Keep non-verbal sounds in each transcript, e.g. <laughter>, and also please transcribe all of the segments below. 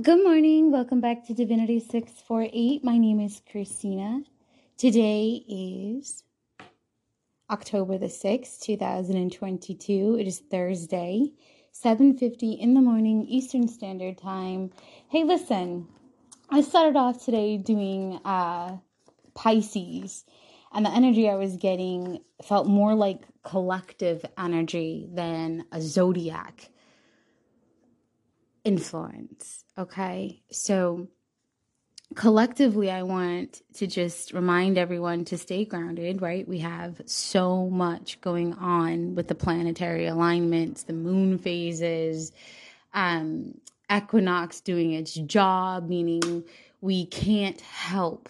Good morning. Welcome back to Divinity 648. My name is Christina. Today is October the 6th, 2022. It is Thursday, 7:50 in the morning Eastern Standard Time. Hey, listen. I started off today doing uh Pisces and the energy I was getting felt more like collective energy than a zodiac influence. Okay. So collectively, I want to just remind everyone to stay grounded, right? We have so much going on with the planetary alignments, the moon phases, um, equinox doing its job, meaning we can't help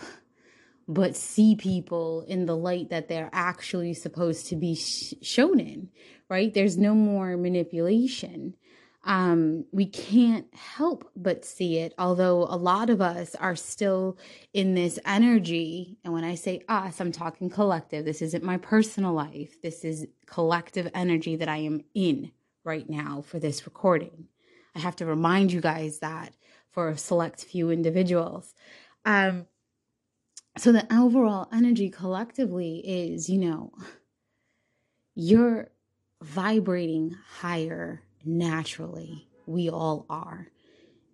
but see people in the light that they're actually supposed to be sh- shown in, right? There's no more manipulation um, we can't help but see it, although a lot of us are still in this energy. And when I say us, I'm talking collective. This isn't my personal life. This is collective energy that I am in right now for this recording. I have to remind you guys that for a select few individuals. Um, so the overall energy collectively is, you know, you're vibrating higher naturally. We all are.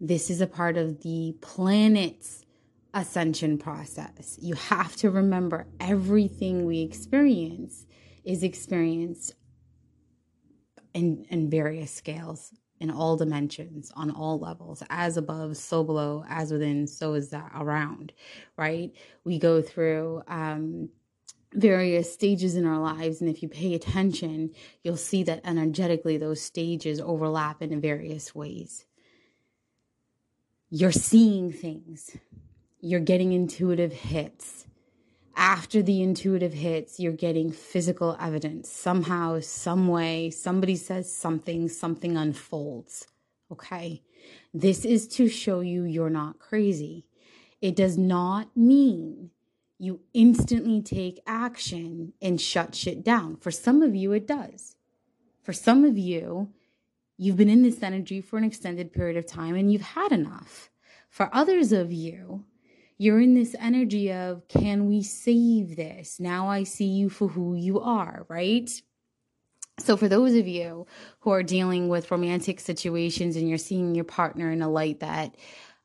This is a part of the planet's ascension process. You have to remember everything we experience is experienced in, in various scales, in all dimensions, on all levels, as above, so below, as within, so is that around, right? We go through um, various stages in our lives. And if you pay attention, you'll see that energetically those stages overlap in various ways. You're seeing things, you're getting intuitive hits. After the intuitive hits, you're getting physical evidence. Somehow, some way, somebody says something, something unfolds. Okay. This is to show you you're not crazy. It does not mean you instantly take action and shut shit down. For some of you, it does. For some of you, you've been in this energy for an extended period of time and you've had enough. For others of you, you're in this energy of, can we save this? Now I see you for who you are, right? So, for those of you who are dealing with romantic situations and you're seeing your partner in a light that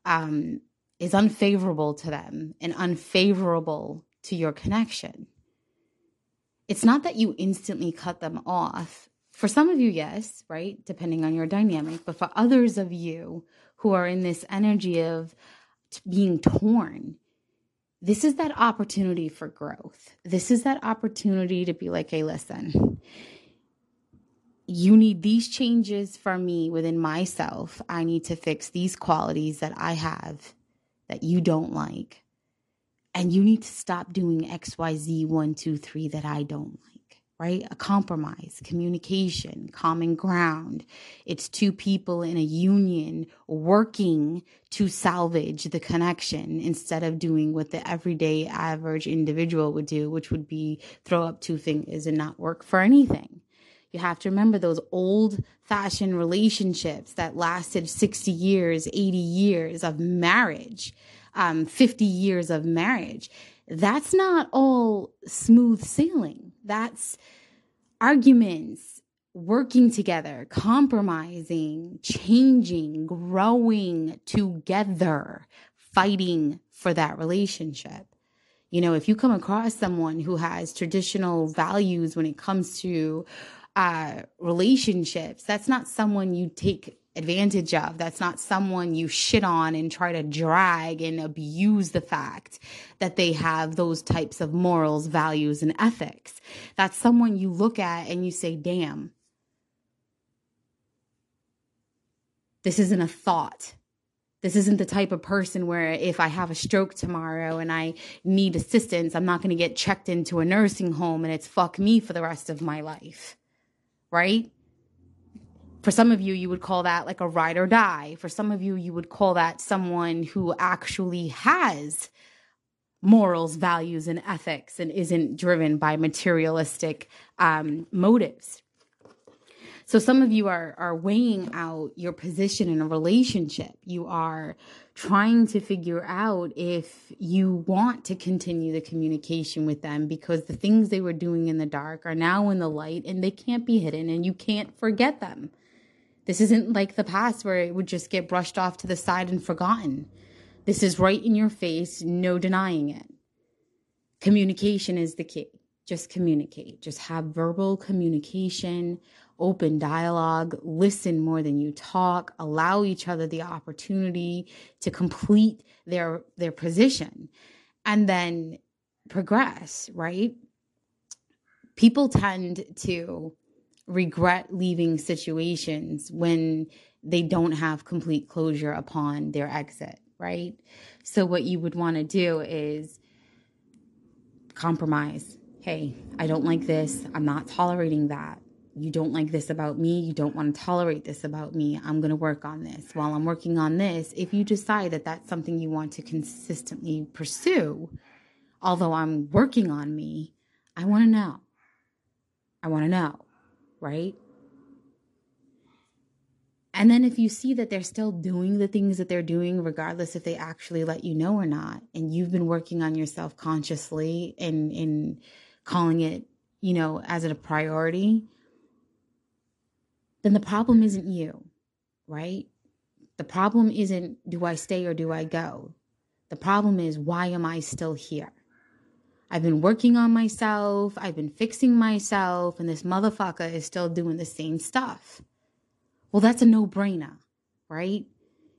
um, is unfavorable to them and unfavorable to your connection. It's not that you instantly cut them off. For some of you, yes, right? Depending on your dynamic. But for others of you who are in this energy of being torn, this is that opportunity for growth. This is that opportunity to be like, hey, listen, you need these changes from me within myself. I need to fix these qualities that I have that you don't like. And you need to stop doing XYZ one, two, three that I don't like, right? A compromise, communication, common ground. It's two people in a union working to salvage the connection instead of doing what the everyday average individual would do, which would be throw up two fingers and not work for anything. You have to remember those old fashioned relationships that lasted 60 years, 80 years of marriage, um, 50 years of marriage. That's not all smooth sailing. That's arguments, working together, compromising, changing, growing together, fighting for that relationship. You know, if you come across someone who has traditional values when it comes to uh, relationships. That's not someone you take advantage of. That's not someone you shit on and try to drag and abuse the fact that they have those types of morals, values, and ethics. That's someone you look at and you say, damn, this isn't a thought. This isn't the type of person where if I have a stroke tomorrow and I need assistance, I'm not going to get checked into a nursing home and it's fuck me for the rest of my life right? For some of you, you would call that like a ride or die. For some of you, you would call that someone who actually has morals, values, and ethics and isn't driven by materialistic um, motives. So some of you are are weighing out your position in a relationship. You are trying to figure out if you want to continue the communication with them because the things they were doing in the dark are now in the light and they can't be hidden and you can't forget them. This isn't like the past where it would just get brushed off to the side and forgotten. This is right in your face, no denying it. Communication is the key. Just communicate. Just have verbal communication, open dialogue, listen more than you talk, allow each other the opportunity to complete their their position and then progress, right? People tend to regret leaving situations when they don't have complete closure upon their exit, right? So, what you would want to do is compromise. Hey, I don't like this. I'm not tolerating that. You don't like this about me. You don't want to tolerate this about me. I'm going to work on this. While I'm working on this, if you decide that that's something you want to consistently pursue, although I'm working on me, I want to know. I want to know right? And then if you see that they're still doing the things that they're doing, regardless if they actually let you know or not, and you've been working on yourself consciously and in calling it, you know, as a priority, then the problem isn't you, right? The problem isn't do I stay or do I go? The problem is why am I still here? I've been working on myself, I've been fixing myself, and this motherfucker is still doing the same stuff. Well, that's a no brainer, right?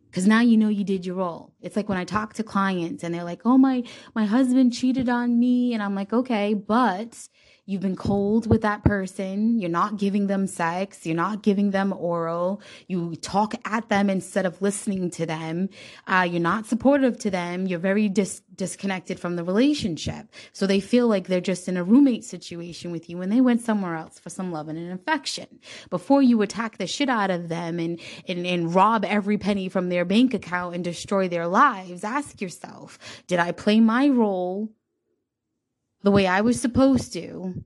Because now you know you did your role. It's like when I talk to clients and they're like, oh, my, my husband cheated on me. And I'm like, okay, but You've been cold with that person. You're not giving them sex. You're not giving them oral. You talk at them instead of listening to them. Uh, you're not supportive to them. You're very dis- disconnected from the relationship. So they feel like they're just in a roommate situation with you and they went somewhere else for some love and an affection. Before you attack the shit out of them and, and, and rob every penny from their bank account and destroy their lives, ask yourself, did I play my role the way I was supposed to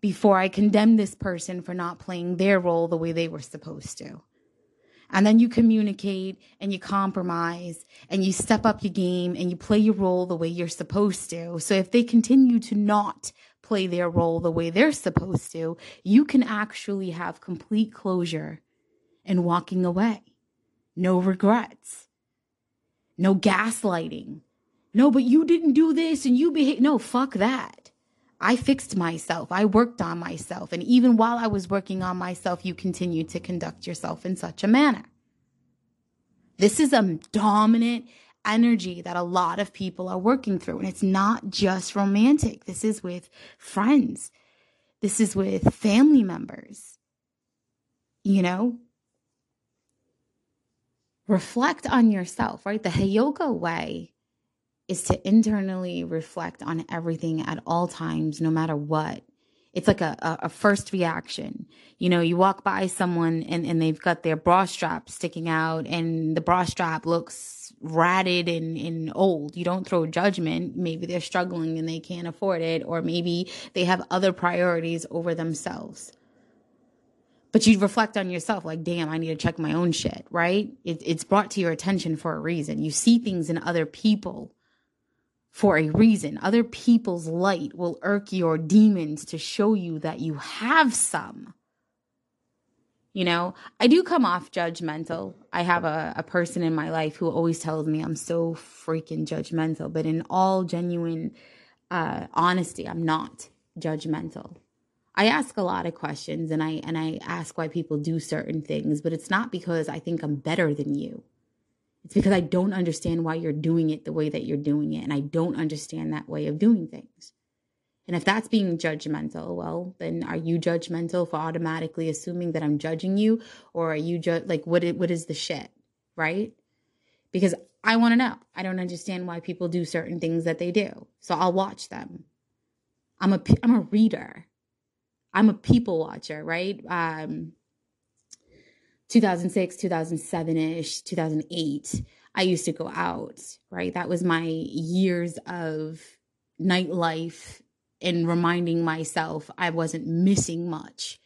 before I condemn this person for not playing their role the way they were supposed to. And then you communicate and you compromise and you step up your game and you play your role the way you're supposed to. So if they continue to not play their role the way they're supposed to, you can actually have complete closure and walking away. No regrets. No gaslighting. No, but you didn't do this and you behave. No, fuck that. I fixed myself. I worked on myself. And even while I was working on myself, you continued to conduct yourself in such a manner. This is a dominant energy that a lot of people are working through. And it's not just romantic. This is with friends. This is with family members. You know, reflect on yourself, right? The Heyoka way is to internally reflect on everything at all times, no matter what. It's like a, a, a, first reaction. You know, you walk by someone and, and they've got their bra strap sticking out and the bra strap looks ratted and, and old. You don't throw judgment. Maybe they're struggling and they can't afford it, or maybe they have other priorities over themselves. But you reflect on yourself like, damn, I need to check my own shit, right? It, it's brought to your attention for a reason. You see things in other people for a reason. Other people's light will irk your demons to show you that you have some. You know, I do come off judgmental. I have a, a person in my life who always tells me I'm so freaking judgmental, but in all genuine uh, honesty, I'm not judgmental. I ask a lot of questions and I and I ask why people do certain things, but it's not because I think I'm better than you. It's because I don't understand why you're doing it the way that you're doing it. And I don't understand that way of doing things. And if that's being judgmental, well, then are you judgmental for automatically assuming that I'm judging you? Or are you just like, what is, what is the shit? Right? Because I want to know. I don't understand why people do certain things that they do. So I'll watch them. I'm a, I'm a reader. I'm a people watcher, right? Um, 2006, 2007 ish, 2008, I used to go out, right? That was my years of nightlife and reminding myself I wasn't missing much.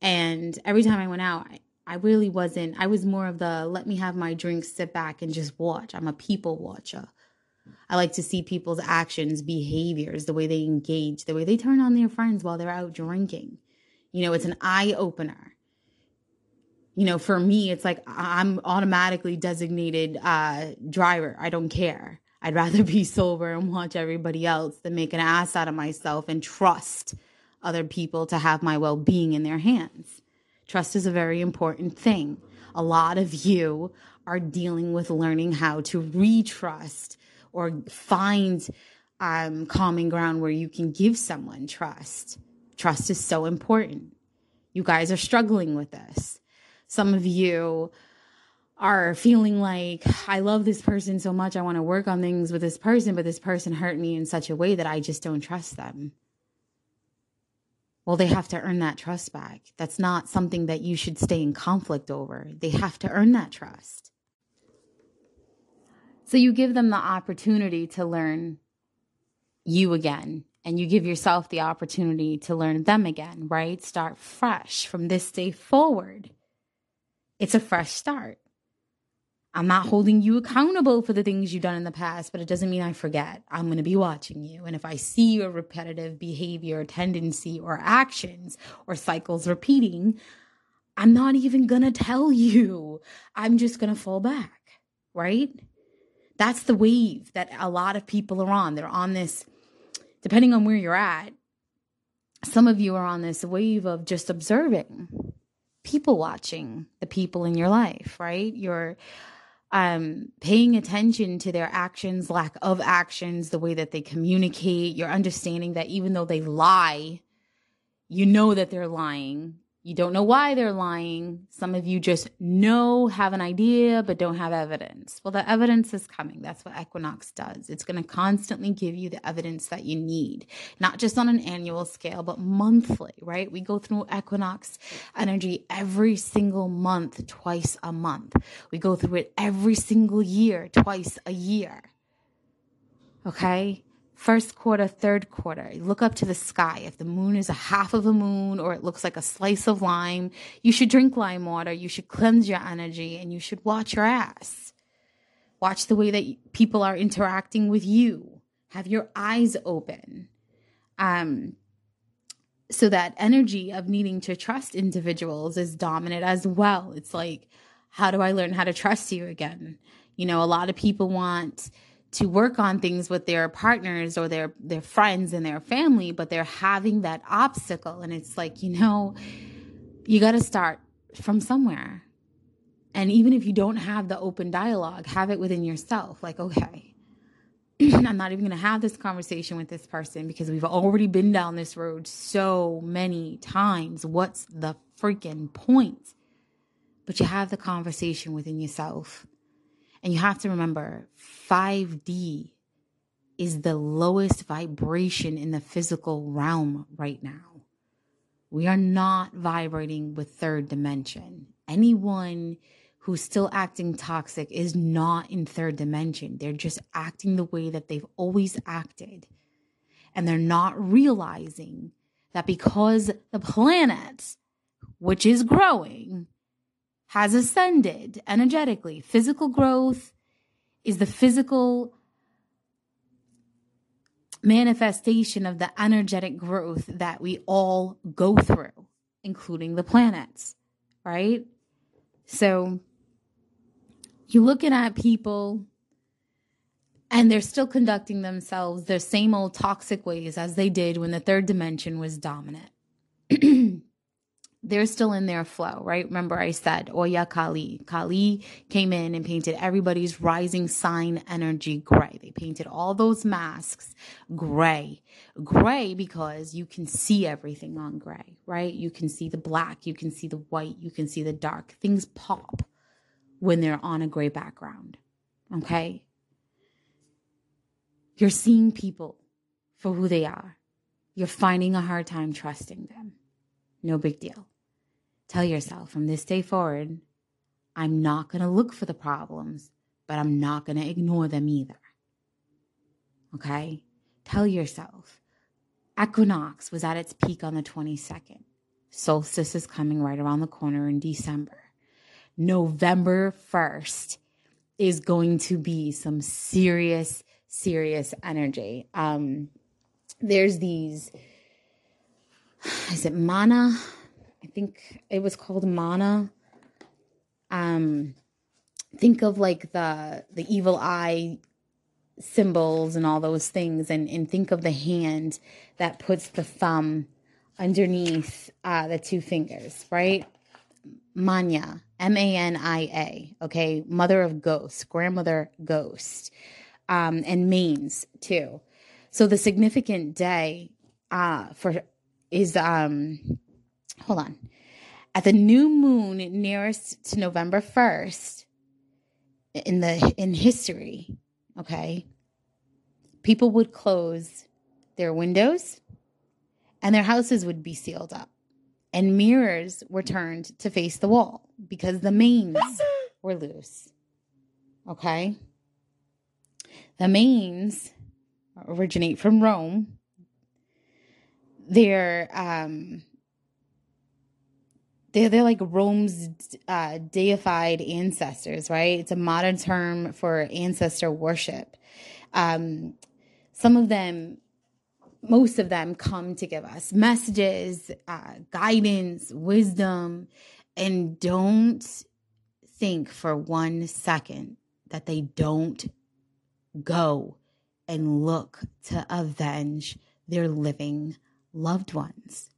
And every time I went out, I, I really wasn't, I was more of the let me have my drink, sit back and just watch. I'm a people watcher. I like to see people's actions, behaviors, the way they engage, the way they turn on their friends while they're out drinking. You know, it's an eye opener. You know, for me, it's like I'm automatically designated uh, driver. I don't care. I'd rather be <laughs> sober and watch everybody else than make an ass out of myself and trust other people to have my well being in their hands. Trust is a very important thing. A lot of you are dealing with learning how to retrust or find um, common ground where you can give someone trust. Trust is so important. You guys are struggling with this. Some of you are feeling like, I love this person so much. I want to work on things with this person, but this person hurt me in such a way that I just don't trust them. Well, they have to earn that trust back. That's not something that you should stay in conflict over. They have to earn that trust. So you give them the opportunity to learn you again, and you give yourself the opportunity to learn them again, right? Start fresh from this day forward. It's a fresh start. I'm not holding you accountable for the things you've done in the past, but it doesn't mean I forget. I'm going to be watching you. And if I see your repetitive behavior, tendency, or actions or cycles repeating, I'm not even going to tell you. I'm just going to fall back, right? That's the wave that a lot of people are on. They're on this, depending on where you're at, some of you are on this wave of just observing, people watching the people in your life, right? You're um, paying attention to their actions, lack of actions, the way that they communicate. You're understanding that even though they lie, you know that they're lying you don't know why they're lying. Some of you just know, have an idea, but don't have evidence. Well, the evidence is coming. That's what Equinox does. It's going to constantly give you the evidence that you need, not just on an annual scale, but monthly, right? We go through Equinox energy every single month, twice a month. We go through it every single year, twice a year. Okay? First quarter, third quarter. Look up to the sky. If the moon is a half of a moon or it looks like a slice of lime, you should drink lime water. You should cleanse your energy and you should watch your ass. Watch the way that people are interacting with you. Have your eyes open. Um, so that energy of needing to trust individuals is dominant as well. It's like, how do I learn how to trust you again? You know, a lot of people want to work on things with their partners or their their friends and their family but they're having that obstacle. And it's like you know you got to start from somewhere. And even if you don't have the open dialogue have it within yourself. Like okay <clears throat> I'm not even going to have this conversation with this person because we've already been down this road so many times. What's the freaking point? But you have the conversation within yourself and you have to remember 5D is the lowest vibration in the physical realm right now. We are not vibrating with third dimension. Anyone who's still acting toxic is not in third dimension. They're just acting the way that they've always acted. And they're not realizing that because the planet, which is growing, has ascended energetically. Physical growth is the physical manifestation of the energetic growth that we all go through, including the planets, right? So you're looking at people and they're still conducting themselves their same old toxic ways as they did when the third dimension was dominant. They're still in their flow, right? Remember, I said Oya Kali. Kali came in and painted everybody's rising sign energy gray. They painted all those masks gray. Gray because you can see everything on gray, right? You can see the black, you can see the white, you can see the dark. Things pop when they're on a gray background, okay? You're seeing people for who they are. You're finding a hard time trusting them. No big deal. Tell yourself from this day forward, I'm not going to look for the problems, but I'm not going to ignore them either. Okay? Tell yourself, equinox was at its peak on the 22nd. Solstice is coming right around the corner in December. November 1st is going to be some serious, serious energy. Um, there's these, is it mana? I think it was called mana. Um, think of like the the evil eye symbols and all those things and, and think of the hand that puts the thumb underneath uh, the two fingers, right? Mania, M A N I A, okay? Mother of ghosts, grandmother ghost, um, and manes too. So the significant day uh, for is um hold on. At the new moon nearest to November 1st in the in history, okay? People would close their windows and their houses would be sealed up. And mirrors were turned to face the wall because the manes <gasps> were loose. Okay? The manes originate from Rome. They're um they're, they're like Rome's uh, deified ancestors, right? It's a modern term for ancestor worship. Um, some of them, most of them come to give us messages, uh, guidance, wisdom, and don't think for one second that they don't go and look to avenge their living loved ones.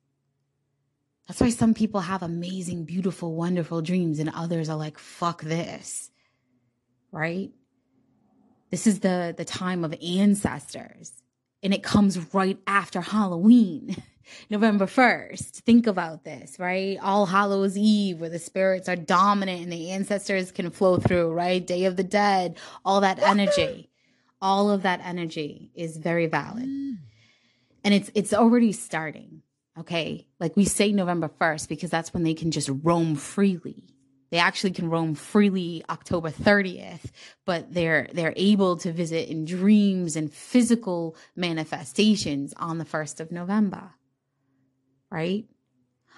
That's why some people have amazing, beautiful, wonderful dreams, and others are like, fuck this. Right? This is the, the time of ancestors. And it comes right after Halloween, <laughs> November 1st. Think about this, right? All Hallows Eve, where the spirits are dominant and the ancestors can flow through, right? Day of the Dead, all that energy. All of that energy is very valid. Mm. And it's it's already starting. Okay. Like we say November 1st because that's when they can just roam freely they actually can roam freely October 30th, but they're they're able to visit in dreams and physical manifestations on the 1st of November. Right?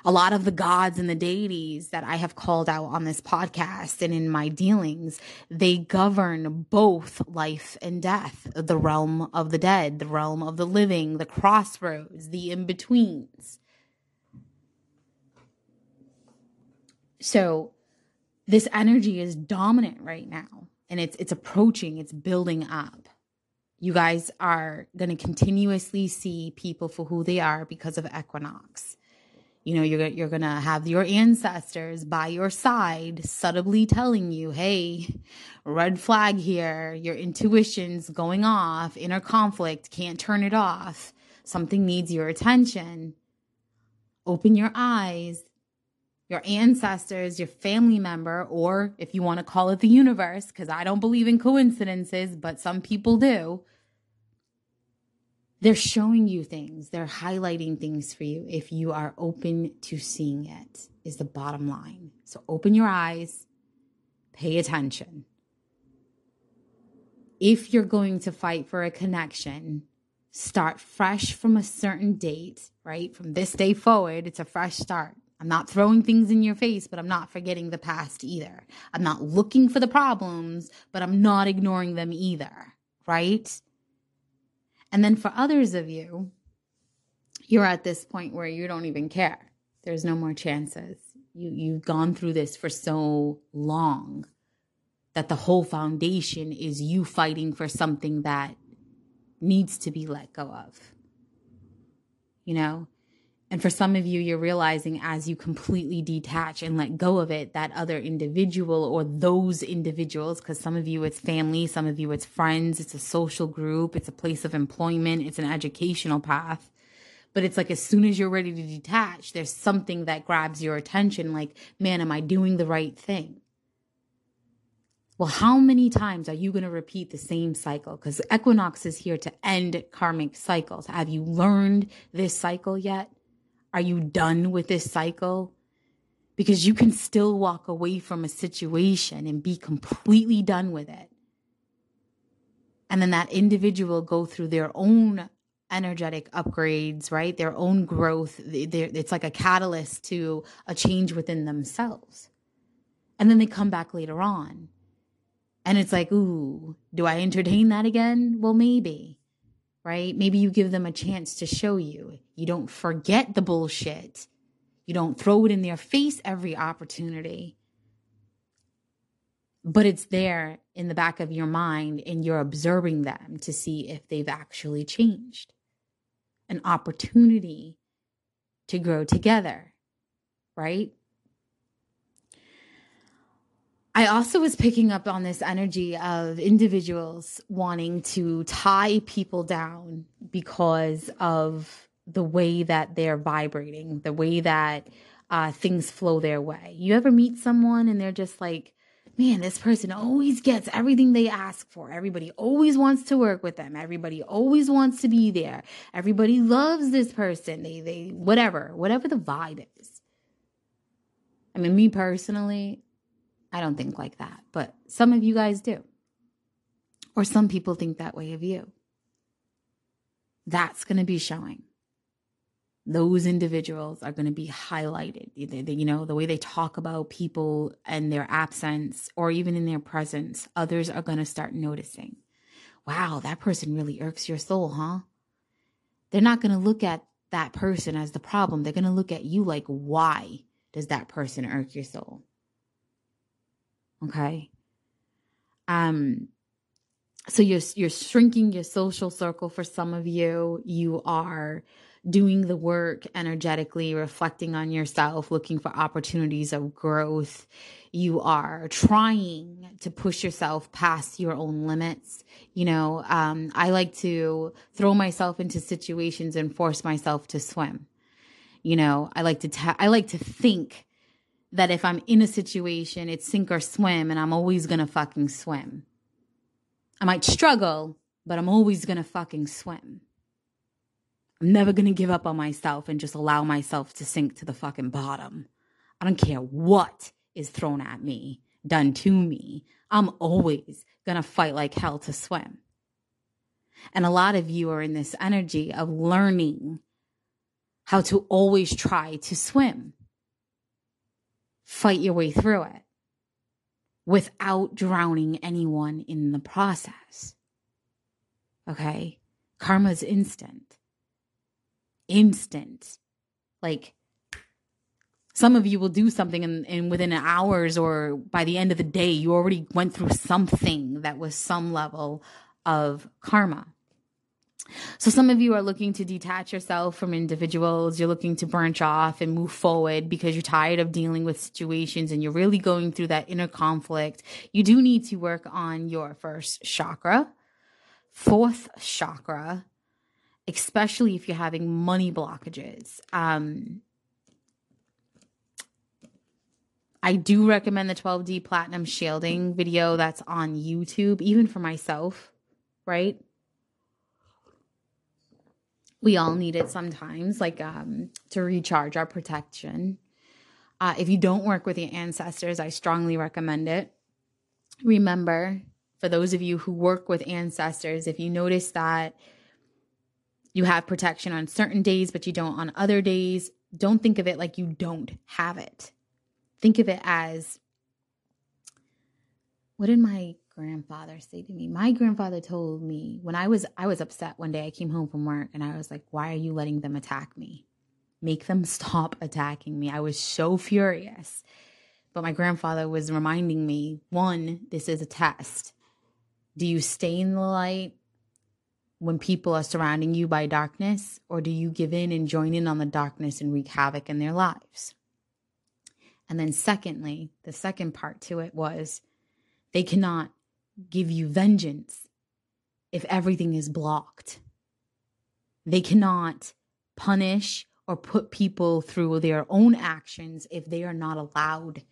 A lot of the gods and the deities that I have called out on this podcast and in my dealings, they govern both life and death, the realm of the dead, the realm of the living, the crossroads, the in-betweens. So, this energy is dominant right now and it's it's approaching it's building up you guys are going to continuously see people for who they are because of equinox you know you're you're going to have your ancestors by your side subtly telling you hey red flag here. Your intuition's going off. Inner conflict can't turn it off. Something needs your attention. Open your eyes. Your ancestors, your family member, or if you want to call it the universe, because I don't believe in coincidences, but some people do. They're showing you things, they're highlighting things for you if you are open to seeing it, is the bottom line. So open your eyes, pay attention. If you're going to fight for a connection, start fresh from a certain date, right? From this day forward, it's a fresh start I'm not throwing things in your face, but I'm not forgetting the past either. I'm not looking for the problems, but I'm not ignoring them either, right? And then for others of you, you're at this point where you don't even care. There's no more chances. You you've gone through this for so long that the whole foundation is you fighting for something that needs to be let go of. You know, and for some of you, you're realizing as you completely detach and let go of it, that other individual or those individuals, because some of you it's family, some of you it's friends, it's a social group, it's a place of employment, it's an educational path. But it's like as soon as you're ready to detach, there's something that grabs your attention like, man, am I doing the right thing? Well, how many times are you going to repeat the same cycle? Because equinox is here to end karmic cycles. Have you learned this cycle yet? Are you done with this cycle? Because you can still walk away from a situation and be completely done with it. And then that individual go through their own energetic upgrades, right? Their own growth. It's like a catalyst to a change within themselves. And then they come back later on. And it's like, ooh, do I entertain that again? Well, maybe, right? Maybe you give them a chance to show you. You don't forget the bullshit. You don't throw it in their face every opportunity. But it's there in the back of your mind, and you're observing them to see if they've actually changed an opportunity to grow together, right? I also was picking up on this energy of individuals wanting to tie people down because of the way that they're vibrating, the way that uh, things flow their way. You ever meet someone and they're just like, man, this person always gets everything they ask for. Everybody always wants to work with them. Everybody always wants to be there. Everybody loves this person. They, they, whatever, whatever the vibe is. I mean, me personally, I don't think like that, but some of you guys do. Or some people think that way of you. That's going to be showing those individuals are going to be highlighted. You know, the way they talk about people and their absence or even in their presence, others are going to start noticing. Wow, that person really irks your soul, huh? They're not going to look at that person as the problem. They're going to look at you like, why does that person irk your soul? Okay. Um, so you're you're shrinking your social circle for some of you. You are doing the work energetically, reflecting on yourself, looking for opportunities of growth. You are trying to push yourself past your own limits. You know, um, I like to throw myself into situations and force myself to swim. You know, I like to, ta- I like to think that if I'm in a situation, it's sink or swim and I'm always gonna fucking swim. I might struggle, but I'm always gonna fucking swim. I'm never to give up on myself and just allow myself to sink to the fucking bottom. I don't care what is thrown at me, done to me. I'm always to fight like hell to swim. And a lot of you are in this energy of learning how to always try to swim. Fight your way through it without drowning anyone in the process. Okay? Karma's instant instant. Like some of you will do something and, and within hours or by the end of the day, you already went through something that was some level of karma. So some of you are looking to detach yourself from individuals. You're looking to branch off and move forward because you're tired of dealing with situations and you're really going through that inner conflict. You do need to work on your first chakra, fourth chakra, especially if you're having money blockages. Um, I do recommend the 12D Platinum Shielding video that's on YouTube, even for myself, right? We all need it sometimes, like um, to recharge our protection. Uh, if you don't work with your ancestors, I strongly recommend it. Remember, for those of you who work with ancestors, if you notice that you have protection on certain days, but you don't on other days. Don't think of it like you don't have it. Think of it as what did my grandfather say to me? My grandfather told me when I was I was upset one day I came home from work and I was like, "Why are you letting them attack me? Make them <laughs> stop attacking me." I was so furious. But my grandfather was reminding me, one, this is a test. Do you stay in the light when people are surrounding you by darkness, or do you give in and join in on the darkness and wreak havoc in their lives? And then, secondly, the second part to it was they cannot give you vengeance if everything is blocked. They cannot punish or put people through their own actions if they are not allowed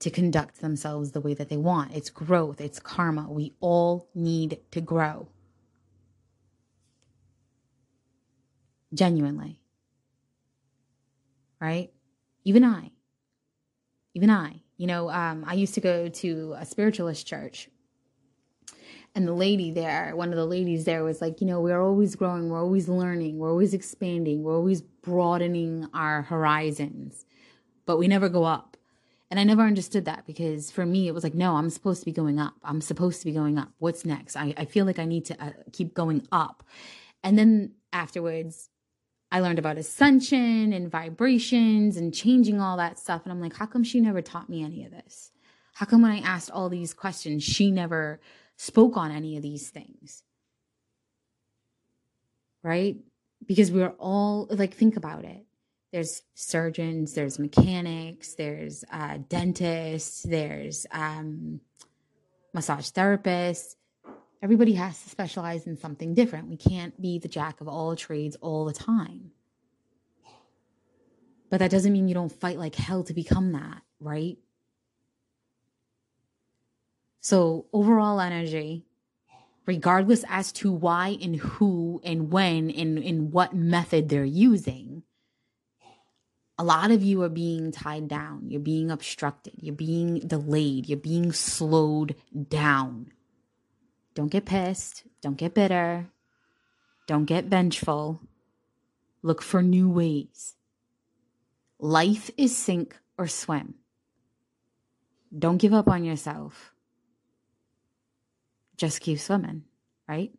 to conduct themselves the way that they want. It's growth, it's karma. We all need to grow. genuinely. Right? Even I. Even I. You know, um, I used to go to a spiritualist church. And the lady there, one of the ladies there was like, you know, we're always growing, we're always learning, we're always expanding, we're always broadening our horizons, but we never go up. And I never understood that because for me, it was like, no, I'm supposed to be going up. I'm supposed to be going up. What's next? I, I feel like I need to uh, keep going up. And then afterwards, I learned about ascension and vibrations and changing all that stuff. And I'm like, how come she never taught me any of this? How come when I asked all these questions, she never spoke on any of these things? Right? Because we're all like, think about it there's surgeons, there's mechanics, there's uh, dentists, there's um, massage therapists. Everybody has to specialize in something different. We can't be the jack of all trades all the time. But that doesn't mean you don't fight like hell to become that, right? So, overall energy, regardless as to why and who and when and in what method they're using, a lot of you are being tied down. You're being obstructed. You're being delayed. You're being slowed down. Don't get pissed. Don't get bitter. Don't get vengeful. Look for new ways. Life is sink or swim. Don't give up on yourself. Just keep swimming, right?